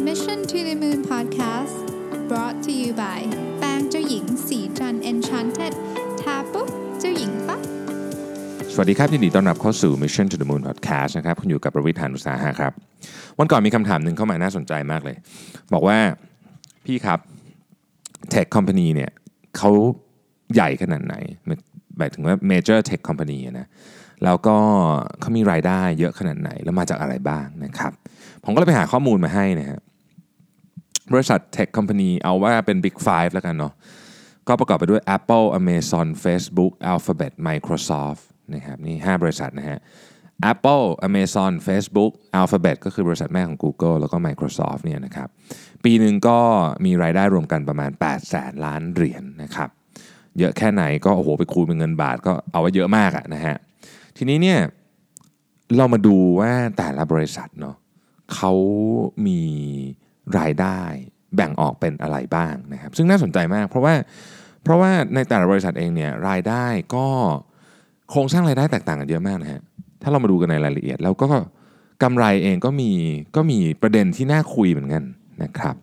Mission to the Moon Podcast brought to you by แปรงเจ้าหญิงสีจัน Enchanted ทาปุ๊บเจ้าหญิงปั๊บสวัสดีครับยินดีต้อนรับเข้าสู่ Mission to the Moon Podcast นะครับคุณอยู่กับประวิทยานุสาหะครับ วันก่อนมีคำถามหนึ่งเข้ามาน่าสนใจมากเลย บอกว่าพี่ครับ Tech Company เนี่ยเขาใหญ่ขนาดไหนหมายถึงว่า Major Tech Company นะแล้วก็เขามีรายได้เยอะขนาดไหน แล้วมาจากอะไรบ้างนะครับ ผมก็เลยไปหาข้อมูลมาให้นะฮะบริษัท Tech Company เอาว่าเป็น Big Five แล้วกันเนาะก็ประกอบไปด้วย Apple, Amazon, Facebook, Alphabet, Microsoft นะครับนี่ 5 บริษัทนะฮะ Apple, Amazon, Facebook, Alphabet ก็คือบริษัทแม่ของ Google แล้วก็ Microsoft เนี่ยนะครับปีหนึ่งก็มีรายได้รวมกันประมาณ 8 แสนล้านเหรียญนะครับเยอะแค่ไหนก็โอ้โหไปคูณเป็นเงินบาทก็เอาไว้เยอะมากอะนะฮะทีนี้เนี่ยเรามาดูว่าแต่ละบริษัทเนาะ เขามีรายได้แบ่งออกเป็นอะไรบ้างนะครับ ซึ่งน่าสนใจมาก เพราะว่าเพราะว่าในแต่ละบริษัทเองเนี่ยรายได้ก็โครงสร้างรายได้แตกต่างกันเยอะมากนะฮะถ้าเรามาดูกันในรายละเอียด แล้วก็กำไรเองก็มีก็มีประเด็นที่น่าคุยเหมือนกันนะครับ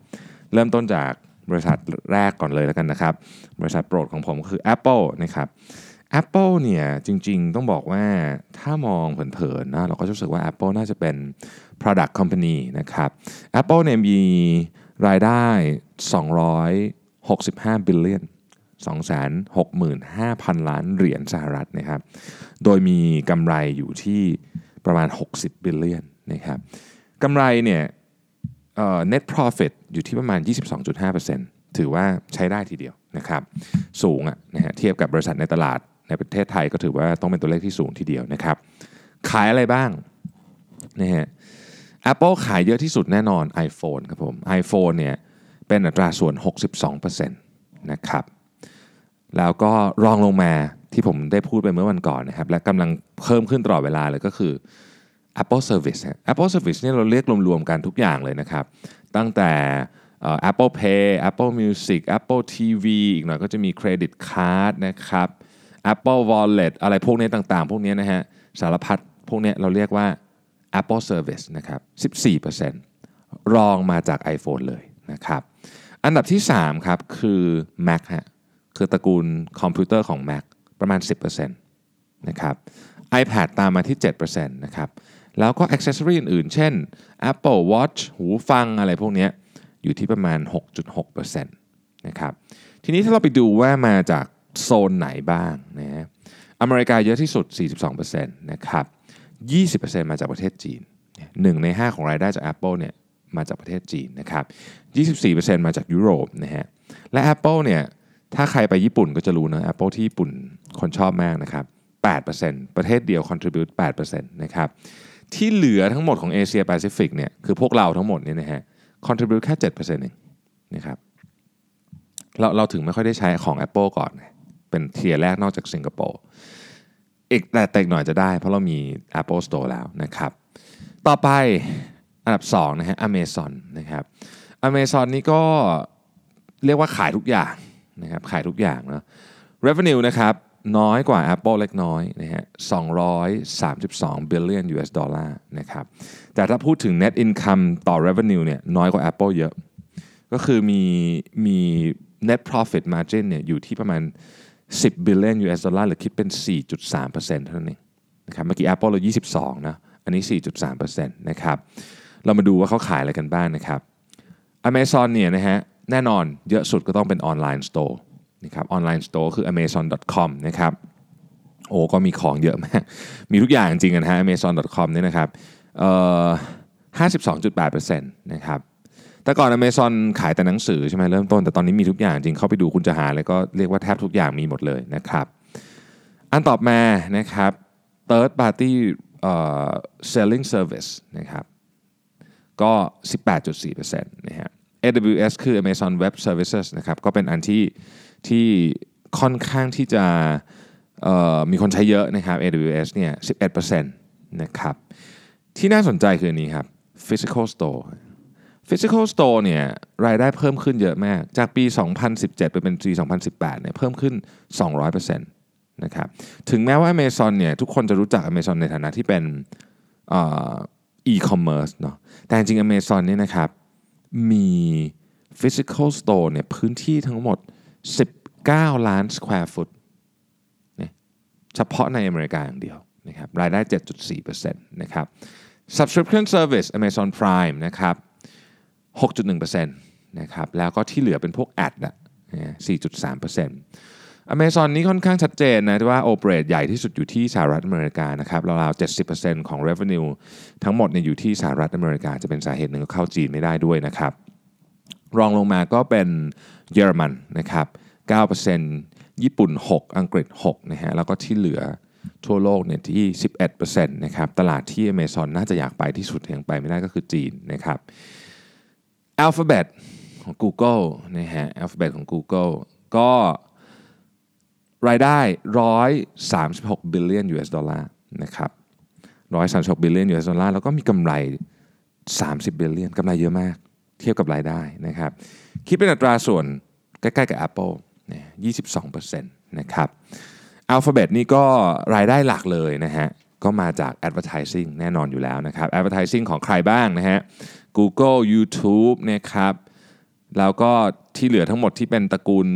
เริ่มต้นจากบริษัทแรกก่อนเลยแล้วกันนะครับ บริษัทโปรดของผมก็คือ Apple นะครับ Apple เนี่ยจริงๆต้องบอกว่าถ้ามองเผินๆนะเราก็รู้สึกว่า Apple น่าจะเป็น product company นะครับ Apple เนี่ยมีรายได้ 265 billion 265,000 ล้านเหรียญสหรัฐนะครับ โดยมีกำไรอยู่ที่ประมาณ 60 billion นะครับกำไรเนี่ยเอ่อ net profit อยู่ที่ประมาณ 22.5%ถือว่าใช้ได้ทีเดียวนะครับ สูงอะนะฮะเทียบกับบริษัทในตลาด ในประเทศไทยก็ถือว่าต้องเป็นตัวเลขที่สูงทีเดียวนะครับ ขายอะไรบ้างนะฮะ Apple ขายเยอะที่สุดแน่นอน iPhone ครับผม iPhone เนี่ยเป็นอัตราส่วน 62%นะครับแล้วก็รองลงมาที่ผมได้พูดไปเมื่อวันก่อนนะครับ และกำลังเพิ่มขึ้นตลอดเวลาเลยก็คือ Apple Service Apple Service เนี่ยเราเรียกรวมๆกันทุกอย่างเลยนะครับ ตั้งแต่ Apple Pay Apple Music Apple TV อีกหน่อยก็จะมีเครดิตการ์ดนะครับ Apple Wallet อะไรพวกนี้ต่างๆ พวกนี้นะฮะสารพัดพวกนี้เราเรียกว่า Apple Service นะครับ 14%รองมาจาก iPhone เลยนะครับอันดับที่ 3 ครับ คือ Mac ฮะคือตระกูลคอมพิวเตอร์ของ Mac ประมาณ 10%นะครับ iPad ตามมาที่ 7%นะครับ แล้วก็ Accessory อื่นๆ เช่น Apple Watch หูฟังอะไรพวกนี้อยู่ที่ประมาณ 6.6%นะครับ ทีนี้ถ้าเราไปดูว่ามาจาก โซนไหนบ้างนะฮะอเมริกาเยอะที่สุด 42%นะครับ 20%มาจากประเทศจีนหนึ่งใน 5 ของรายได้จาก Apple เนี่ยมาจากประเทศจีนนะครับ 24%มาจากยุโรปนะฮะ และ Apple เนี่ยถ้าใครไปญี่ปุ่นก็จะรู้นะ Apple ที่ญี่ปุ่นคนชอบมากนะครับ 8%ประเทศเดียว contribute 8%นะครับ ที่เหลือทั้งหมดของเอเชียแปซิฟิกเนี่ยคือพวกเราทั้งหมดเนี่ยนะฮะ contribute แค่ 7%เองนะครับเราเราถึงไม่ค่อยได้ใช้ของ Apple ก่อน เป็น tier แรกนอกจากสิงคโปร์อีกแต่แต่อีกหน่อยจะได้ เพราะเรามี Apple Store แล้วนะครับ ต่อไปอันดับ2นะฮะ Amazon นะครับ Amazon นี่ก็เรียกว่าขายทุกอย่างนะครับขายทุกอย่างนะ revenue นะครับน้อยกว่า Apple เล็กน้อยนะฮะ232 billion US ดอลลาร์นะครับ แต่ถ้าพูดถึง net income ต่อ revenue เนี่ยน้อยกว่า Apple เยอะ ก็คือมีมี net profit margin เนี่ยอยู่ที่ประมาณ 10 billion US ดอลลาร์หรือคิดเป็น 4.3%เท่านั้นเองนะครับเมื่อกี้ Apple เรา 22นะอันนี้ 4.3%นะครับเรามาดูว่าเขาขายอะไรกันบ้างนะครับ Amazon เนี่ยนะฮะแน่นอนเยอะสุดก็ต้องเป็นออนไลน์สโตร์นะครับ online store คือ amazon.com นะครับโอ้ก็มีของเยอะมาก มีทุกอย่างจริงๆนะฮะ amazon.com เนี่ยนะครับเอ่อ52.8%นะครับ แต่ก่อน Amazon ขายแต่หนังสือใช่ไหมเริ่มต้น แต่ตอนนี้มีทุกอย่างจริงเข้าไปดูคุณจะหาเลยก็เรียกว่าแทบทุกอย่างมีหมดเลยนะครับ อันต่อมานะครับ third party เอ่อ selling service นะครับก็ 18.4%นะฮะ AWS คือ Amazon Web Services นะครับก็เป็นอันที่ที่ค่อนข้างที่จะมีคนใช้เยอะนะครับ AWS เนี่ย 11%นะครับที่น่าสนใจคืออันนี้ครับ physical store Physical Store เนี่ยรายได้เพิ่มขึ้นเยอะมาก จากปี 2017 ไปเป็นปี 2018เนี่ยเพิ่มขึ้น 200%นะครับถึงแม้ว่า Amazon เนี่ยทุกคนจะรู้จัก Amazon ในฐานะที่เป็นอีคอมเมิร์ซเนาะแต่จริง Amazon เนี่ยนะครับมี physical store เนี่ยพื้นที่ทั้งหมด 19 ล้าน square foot เนี่ยเฉพาะในอเมริกาอย่างเดียวนะครับรายได้ 7.4%นะครับ subscription service Amazon Prime นะครับ 6.1%นะครับแล้วก็ที่เหลือเป็นพวกแอดอะ4.3% Amazon นี้ค่อนข้างชัดเจนนะว่าโอเปเรตใหญ่ที่สุดอยู่ที่สหรัฐอเมริกานะครับราวๆ70%ของ revenue ทั้งหมดเนี่ยอยู่ที่สหรัฐอเมริกาจะเป็นสาเหตุหนึ่งเข้าจีนไม่ได้ด้วยนะครับ รองลงมาก็เป็นเยอรมันนะครับ9%ญี่ปุ่น 6 อังกฤษ6นะฮะแล้วก็ที่เหลือทั่วโลกเนี่ยที่ 11%นะครับตลาดที่ Amazon น่าจะอยากไปที่สุดยังไปไม่ได้ก็คือจีนนะครับ Alphabet ของ Google นะฮะ Alphabet ของ Google ก็รายได้ 136 billion US ดอลลาร์นะครับ136 billion US ดอลลาร์แล้วก็มีกำไร 30 billion กำไรเยอะมาก เทียบกับรายได้นะครับ คิดเป็นอัตราส่วนใกล้ๆกับ Apple 22%นะครับ Alphabet นี่ก็รายได้หลักเลยนะฮะ ก็มาจาก Advertising แน่นอนอยู่แล้วนะครับ Advertising ของใครบ้างนะฮะ Google YouTube นะครับแล้วก็ที่เหลือทั้งหมดที่เป็นตระกูล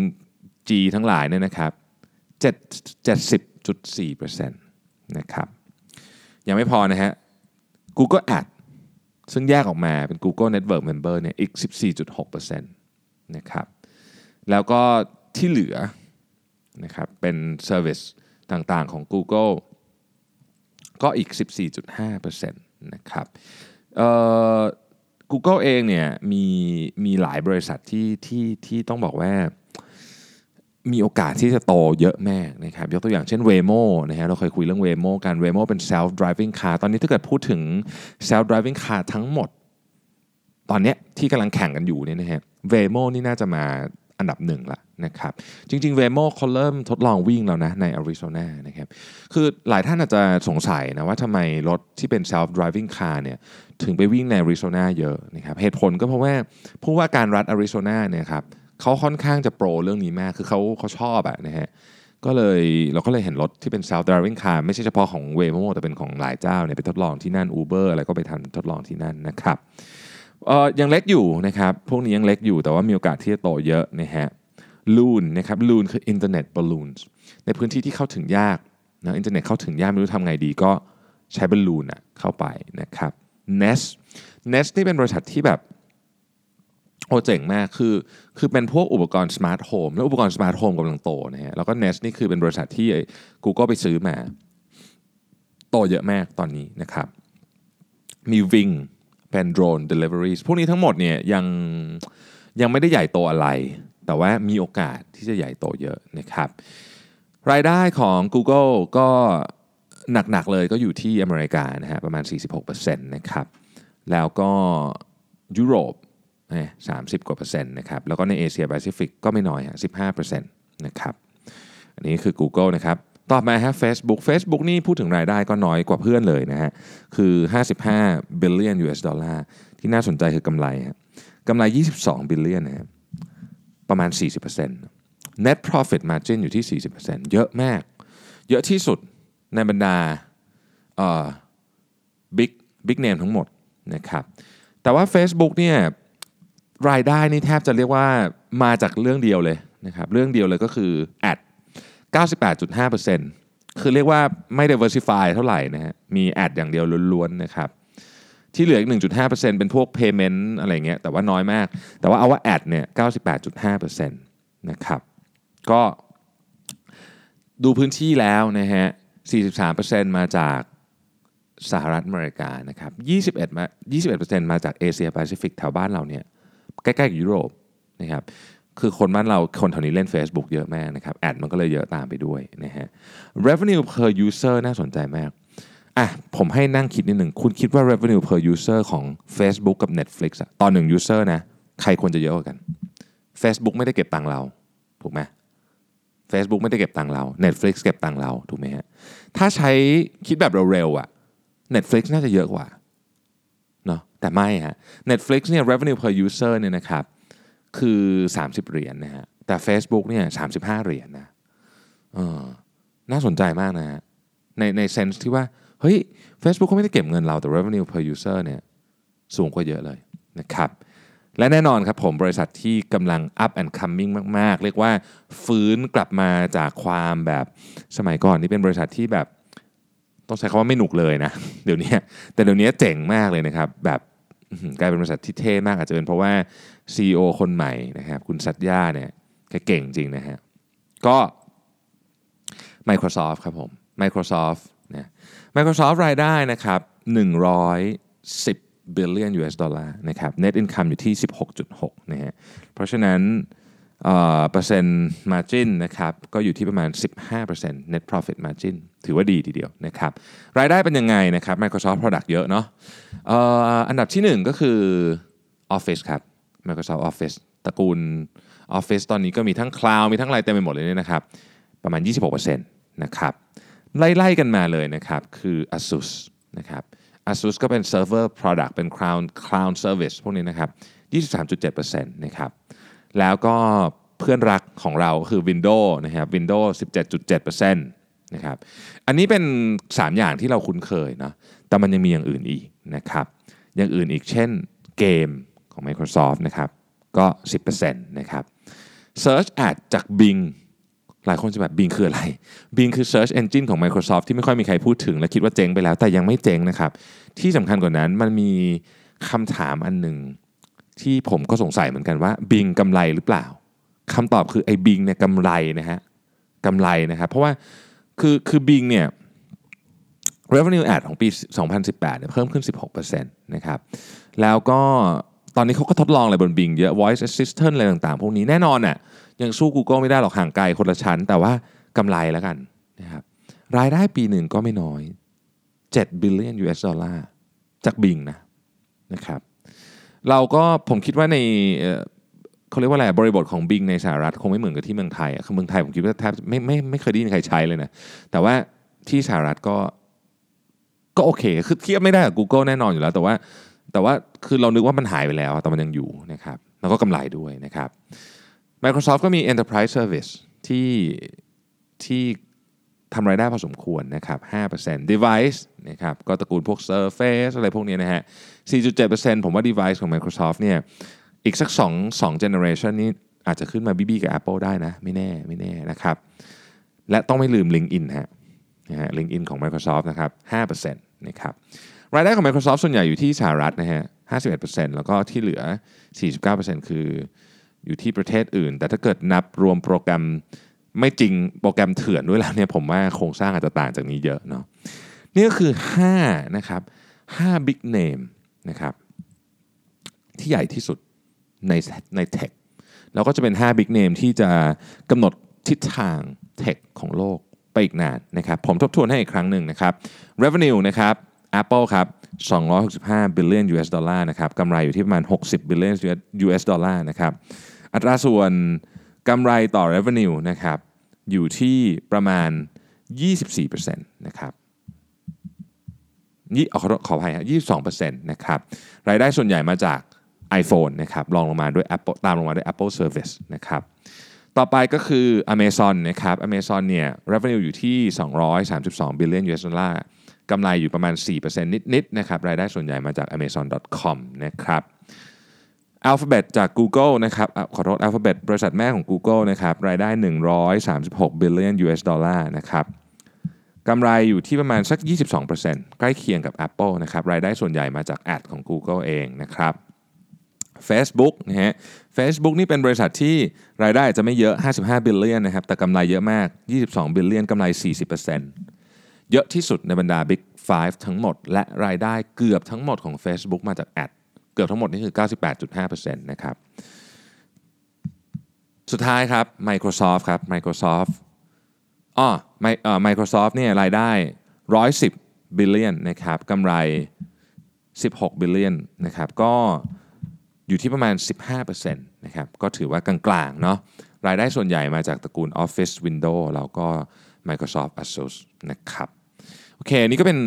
G ทั้งหลายเนี่ยนะครับ70.4%นะครับยังไม่พอนะฮะ Google Ad ซึ่งแยกออกมาเป็น Google Network Member เนี่ยอีก 14.6%นะครับแล้วก็ที่เหลือนะครับเป็น Service ต่างๆของ Google ก็อีก 14.5%นะครับเอ่อ Google เองเนี่ยมีมีหลายบริษัทที่ที่ที่ต้องบอกว่า มีโอกาสที่จะโตเยอะแม่นะครับยกตัวอย่างเช่น Waymo นะฮะเราเคยคุยเรื่อง Waymo กัน Waymo เป็น self driving car ตอนนี้ถ้าเกิดพูดถึง self driving car ทั้งหมด ตอนนี้ที่กำลังแข่งกันอยู่เนี่ยนะฮะ Waymo นี่น่าจะมา อันดับหนึ่งละนะครับจริงๆ Waymo เขาเริ่มทดลองวิ่งแล้วนะในอาริโซนานะครับคือหลายท่านอาจจะสงสัยนะว่าทำไมรถที่เป็น self driving car เนี่ยถึงไปวิ่งในอาริโซนาเยอะนะครับเหตุผลก็เพราะว่าผู้ว่าการรัฐอาริโซนาเนี่ยครับเขาค่อนข้างจะโปรเรื่องนี้มากคือเขาเขาชอบอะนะฮะก็เลยเราก็เลยเห็นรถที่เป็น self driving car ไม่ใช่เฉพาะของ Waymo แต่เป็นของหลายเจ้าเนี่ยไปทดลองที่นั่น Uber อะไรก็ไปทำทดลองที่นั่นนะครับ ยังเล็กอยู่นะครับ พวกนี้ยังเล็กอยู่แต่ว่ามีโอกาสที่จะโตเยอะนะฮะ Loon นะครับ Loon คืออินเทอร์เน็ตบอลลูนในพื้นที่ที่เข้าถึงยากนะอินเทอร์เน็ตเข้าถึงยากไม่รู้ทำไงดีก็ใช้บอลลูนอะเข้าไปนะครับ Nest Nest นี่เป็นบริษัทที่แบบโอ้เจ๋งมากคือคือเป็นพวกอุปกรณ์ smart home แล้วอุปกรณ์ smart home กำลังโตนะฮะแล้วก็ Nest นี่คือเป็นบริษัทที่ Google ไปซื้อมา โตเยอะมากตอนนี้นะครับ มี Wing เป็น drone deliveries พวกนี้ทั้งหมดเนี่ยยังยังไม่ได้ใหญ่โตอะไร แต่ว่ามีโอกาสที่จะใหญ่โตเยอะนะครับ รายได้ของ Google ก็หนักๆเลยก็อยู่ที่อเมริกานะฮะประมาณ 46%นะครับแล้วก็ยุโรปสามสิบกว่าเปอร์เซ็นต์นะครับ แล้วก็ในเอเชียแปซิฟิกก็ไม่น้อยฮะสิบห้าเปอร์เซ็นต์นะครับ อันนี้คือ Google นะครับ ต่อมาฮะ Facebook Facebook นี่พูดถึงรายได้ก็น้อยกว่าเพื่อนเลยนะฮะ คือ 55 billion US ดอลลาร์ที่น่าสนใจคือกำไรฮะกำไร 22 billion นะฮะประมาณ 40% net profit margin อยู่ที่ 40%เยอะมาก เยอะที่สุดในบรรดาเอ่อ big big name ทั้งหมดนะครับ แต่ว่า Facebook เนี่ยรายได้นี่แทบจะเรียกว่ามาจากเรื่องเดียวเลยนะครับ เรื่องเดียวเลยก็คือแอด 98.5%คือเรียกว่าไม่ diversify เท่าไหร่นะฮะมีแอดอย่างเดียวล้วนๆนะครับที่เหลืออีก 1.5%เป็นพวก payment อะไรเงี้ยแต่ว่าน้อยมาก แต่ว่าเอาว่าแอดเนี่ย 98.5%นะครับก็ดูพื้นที่แล้วนะฮะ 43%มาจากสหรัฐอเมริกานะครับ 21มา21%มาจากเอเชียแปซิฟิกแถวบ้านเราเนี่ยใกล้ๆกับยุโรปนะครับ คือคนบ้านเราคนแถวนี้เล่น Facebook เยอะมากนะครับแอดมันก็เลยเยอะตามไปด้วยนะฮะ revenue per user น่าสนใจมากอะผมให้นั่งคิดนิดหนึ่งคุณคิดว่า revenue per user ของ Facebook กับ Netflix อะตอนหนึ่ง user นะ ใครควรจะเยอะกว่ากัน Facebook ไม่ได้เก็บตังค์เรา ถูกไหม Facebook ไม่ได้เก็บตังค์เรา Netflix เก็บตังค์เรา ถูกไหมฮะ ถ้าใช้คิดแบบเร็วๆอะ Netflix น่าจะเยอะกว่าเนาะแต่ไม่ฮะ Netflix เนี่ย revenue per user เนี่ยนะครับ คือ 30 เหรียญนะฮะแต่ Facebook เนี่ย35 เหรียญนะเออน่าสนใจมากนะฮะในในเซนส์ที่ว่า เฮ้ย Facebook เขาไม่ได้เก็บเงินเราแต่ revenue per user เนี่ยสูงกว่าเยอะเลยนะครับและแน่นอนครับผมบริษัทที่กำลัง up and coming มาก ๆ เรียกว่าฟื้นกลับมาจากความแบบสมัยก่อนนี่เป็นบริษัทที่แบบ ต้องใช้คำว่าไม่หนุกเลยนะ เดี๋ยวนี้แต่เดี๋ยวนี้เจ๋งมากเลยนะครับ แบบ กลายเป็นบริษัทที่เท่มากอาจจะเป็นเพราะว่า CEO คนใหม่นะครับคุณสัตยาเนี่ยแกเก่งจริงนะฮะก็ Microsoft ครับผม Microsoft นะ Microsoft รายได้นะครับ110 billion US ดอลลาร์นะครับ net income อยู่ที่ 16.6นะฮะเพราะฉะนั้น เอ่อเปอร์เซ็นต์ margin นะครับก็อยู่ที่ประมาณ 15% net profit margin ถือว่าดีทีเดียวนะครับรายได้เป็นยังไงนะครับ Microsoft Product เยอะเนาะอ่ออันดับที่ 1 ก็คือ Office ครับ Microsoft Office ตระกูล Office ตอนนี้ก็มีทั้ง Cloud มีทั้งอะไรเต็มไปหมดเลยเนี่ยนะครับ ประมาณ 26%นะครับไล่ๆกันมาเลยนะครับ คือ ASUS นะครับ ASUS ก็เป็น Server Product เป็น Cloud Cloud Service พวกนี้นะครับ 23.7%นะครับ แล้วก็เพื่อนรักของเราคือ Windows นะครับ Windows 17.7%นะครับ อันนี้เป็น 3 อย่างที่เราคุ้นเคยนะ แต่มันยังมีอย่างอื่นอีกนะครับ อย่างอื่นอีกเช่นเกมของ Microsoft นะครับ ก็ 10%นะครับ Search Ad จาก Bing หลายคนจะแบบ Bing คืออะไร Bing คือ Search Engine ของ Microsoft ที่ไม่ค่อยมีใครพูดถึง และคิดว่าเจ๊งไปแล้ว แต่ยังไม่เจ๊งนะครับ ที่สำคัญกว่านั้นมันมีคำถามอันหนึ่ง ที่ผมก็สงสัยเหมือนกันว่า Bing กำไรหรือเปล่าคำตอบคือไอ้ Bing เนี่ยกำไรนะฮะกำไรนะครับเพราะว่าคือคือ Bing เนี่ย revenue ad ของปี 2018เนี่ยเพิ่มขึ้น 16%นะครับแล้วก็ตอนนี้เขาก็ทดลองอะไรบน Bing เยอะ voice assistant อะไรต่างๆ พวกนี้แน่นอนน่ะยังสู้ Google ไม่ได้หรอกห่างไกลคนละชั้น แต่ว่ากำไรแล้วกันนะครับรายได้ปีหนึ่งก็ไม่น้อย 7 billion US ดอลลาร์จาก Bing นะนะครับ เราก็ผมคิดว่าในเขาเรียกว่าอะไรบริบทของ Bing ในสหรัฐคงไม่เหมือนกับที่เมืองไทยอะคือเมืองไทยผมคิดว่าแทบไม่ไม่ไม่เคยได้ยินใครใช้เลยนะแต่ว่าที่สหรัฐก็ก็โอเค คือเทียบไม่ได้กับ Google แน่นอนอยู่แล้ว แต่ว่าแต่ว่าคือเรานึกว่ามันหายไปแล้ว แต่มันยังอยู่นะครับแล้วก็กำไรด้วยนะครับ Microsoft ก็มี Enterprise Service ที่ที่ ทำรายได้พอสมควรนะครับ 5% Device นะครับ ก็ตระกูลพวก Surface อะไรพวกนี้นะฮะ 4.7%ผมว่า Device ของ Microsoft เนี่ย อีกสัก 2 2 generation นี้อาจจะขึ้นมาบีบีกับ Apple ได้นะ ไม่แน่ ไม่แน่นะครับ และต้องไม่ลืม LinkedIn ฮะนะฮะ LinkedIn ของ Microsoft นะครับ 5%นะครับ รายได้ของ Microsoft ส่วนใหญ่อยู่ที่สหรัฐนะฮะ 51%แล้วก็ที่เหลือ 49%คืออยู่ที่ประเทศอื่น แต่ถ้าเกิดนับรวมโปรแกรม ไม่จริงโปรแกรมเถื่อนด้วยแล้วเนี่ยผมว่าโครงสร้างอาจจะต่างจากนี้เยอะเนาะนี่ก็คือ5นะครับ5 big name นะครับที่ใหญ่ที่สุดในในเทคแล้วก็จะเป็น 5 big name ที่จะกำหนดทิศทางเทคของโลกไปอีกนานนะครับผมทบทวนให้อีกครั้งหนึ่งนะครับ revenue นะครับ Apple ครับ 265 billion US ดอลลาร์นะครับกำไรอยู่ที่ประมาณ 60 billion US ดอลลาร์นะครับอัตราส่วน กำไรต่อ revenue นะครับอยู่ที่ประมาณ 24%นะครับยี่ขอขออภัยฮะ22%นะครับรายได้ส่วนใหญ่มาจาก iPhone นะครับรองลงมาด้วย Apple ตามลงมาด้วย Apple Service นะครับต่อไปก็คือ Amazon นะครับ Amazon เนี่ย revenue อยู่ที่ 232 billion US ดอลลาร์กำไรอยู่ประมาณ 4%นิดๆนะครับรายได้ส่วนใหญ่มาจาก amazon.com นะครับ Alphabet จาก Google นะครับอขอโทษ Alphabet บริษัทแม่ของ Google นะครับรายได้ 136 billion US ดอลลาร์นะครับกำไรอยู่ที่ประมาณสัก 22%ใกล้เคียงกับ Apple นะครับรายได้ส่วนใหญ่มาจากแอดของ Google เองนะครับ Facebook นะฮะ Facebook นี่เป็นบริษัทที่รายได้จจะไม่เยอะ 55 billion นะครับแต่กำไรเยอะมาก 22 billion กำไร 40%เยอะที่สุดในบรรดา Big 5 ทั้งหมด และรายได้เกือบทั้งหมดของ Facebook มาจากแอด เกือบทั้งหมดนี่คือ 98.5%นะครับสุดท้ายครับ Microsoft ครับ Microsoft อ๋อ Mi- เอ่อ Microsoft เนี่ยรายได้ 110 billion นะครับกำไร 16 billion นะครับก็อยู่ที่ประมาณ 15%นะครับก็ถือว่ากลางๆเนาะรายได้ส่วนใหญ่มาจากตระกูล Office Windows แล้วก็ Microsoft Asus นะครับโอเคนี่ก็เป็น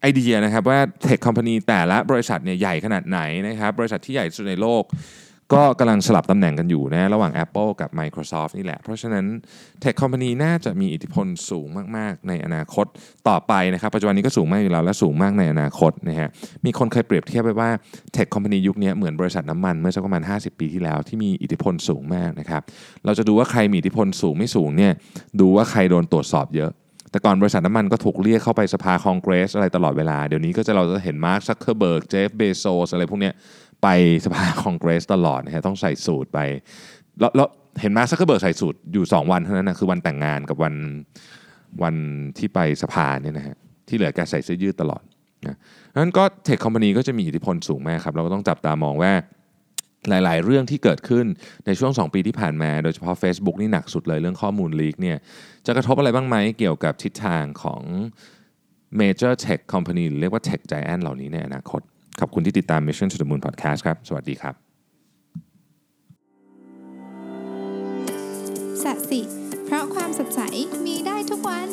ไอเดียนะครับว่าเทคคอมพานีแต่ละบริษัทเนี่ยใหญ่ขนาดไหนนะครับบริษัทที่ใหญ่สุดในโลก ก็กำลังสลับตำแหน่งกันอยู่นะระหว่าง Apple กับ Microsoft นี่แหละ เพราะฉะนั้น Tech Company น่าจะมีอิทธิพลสูงมาก ๆ ในอนาคตต่อไปนะครับ ปัจจุบันนี้ก็สูงมากอยู่แล้วและสูงมากในอนาคตนะฮะมีคนเคยเปรียบเทียบไปว่า Tech Company ยุคนี้เหมือนบริษัทน้ำมันเมื่อสักประมาณ 50 ปีที่แล้วที่มีอิทธิพลสูงมากนะครับเราจะดูว่าใครมีอิทธิพลสูงไม่สูงเนี่ยดูว่าใครโดนตรวจสอบเยอะ แต่ก่อนบริษัทน้ำมันก็ถูกเรียกเข้าไปสภาคองเกรสอะไรตลอดเวลา เดี๋ยวนี้ก็จะเราจะเห็น Mark Zuckerberg Jeff Bezos อะไรพวกเนี้ยไปสภาคองเกรสตลอดนะฮะต้องใส่สูทไป แล้วแล้วเห็นมาร์คซักเคอร์เบิร์กใส่สูทอยู่ 2 วันเท่านั้นนะคือวันแต่งงานกับวันวันที่ไปสภาเนี่ยนะฮะที่เหลือแกใส่เสื้อยืดตลอดนะนั้นก็ tech company ก็จะมีอิทธิพลสูงมากครับ เราก็ต้องจับตามองว่า หลายๆ เรื่องที่เกิดขึ้นในช่วง 2 ปีที่ผ่านมา โดยเฉพาะ Facebook นี่หนักสุดเลยเรื่องข้อมูล leak เนี่ยจะกระทบอะไรบ้างไหมเกี่ยวกับทิศทางของ Major Tech Company หรือเรียกว่า Tech Giant เหล่านี้ในอนาคต ขอบคุณที่ติดตาม Mission to the Moon Podcast ครับ สวัสดีครับสัสิ เพราะความสดใสมีได้ทุกวัน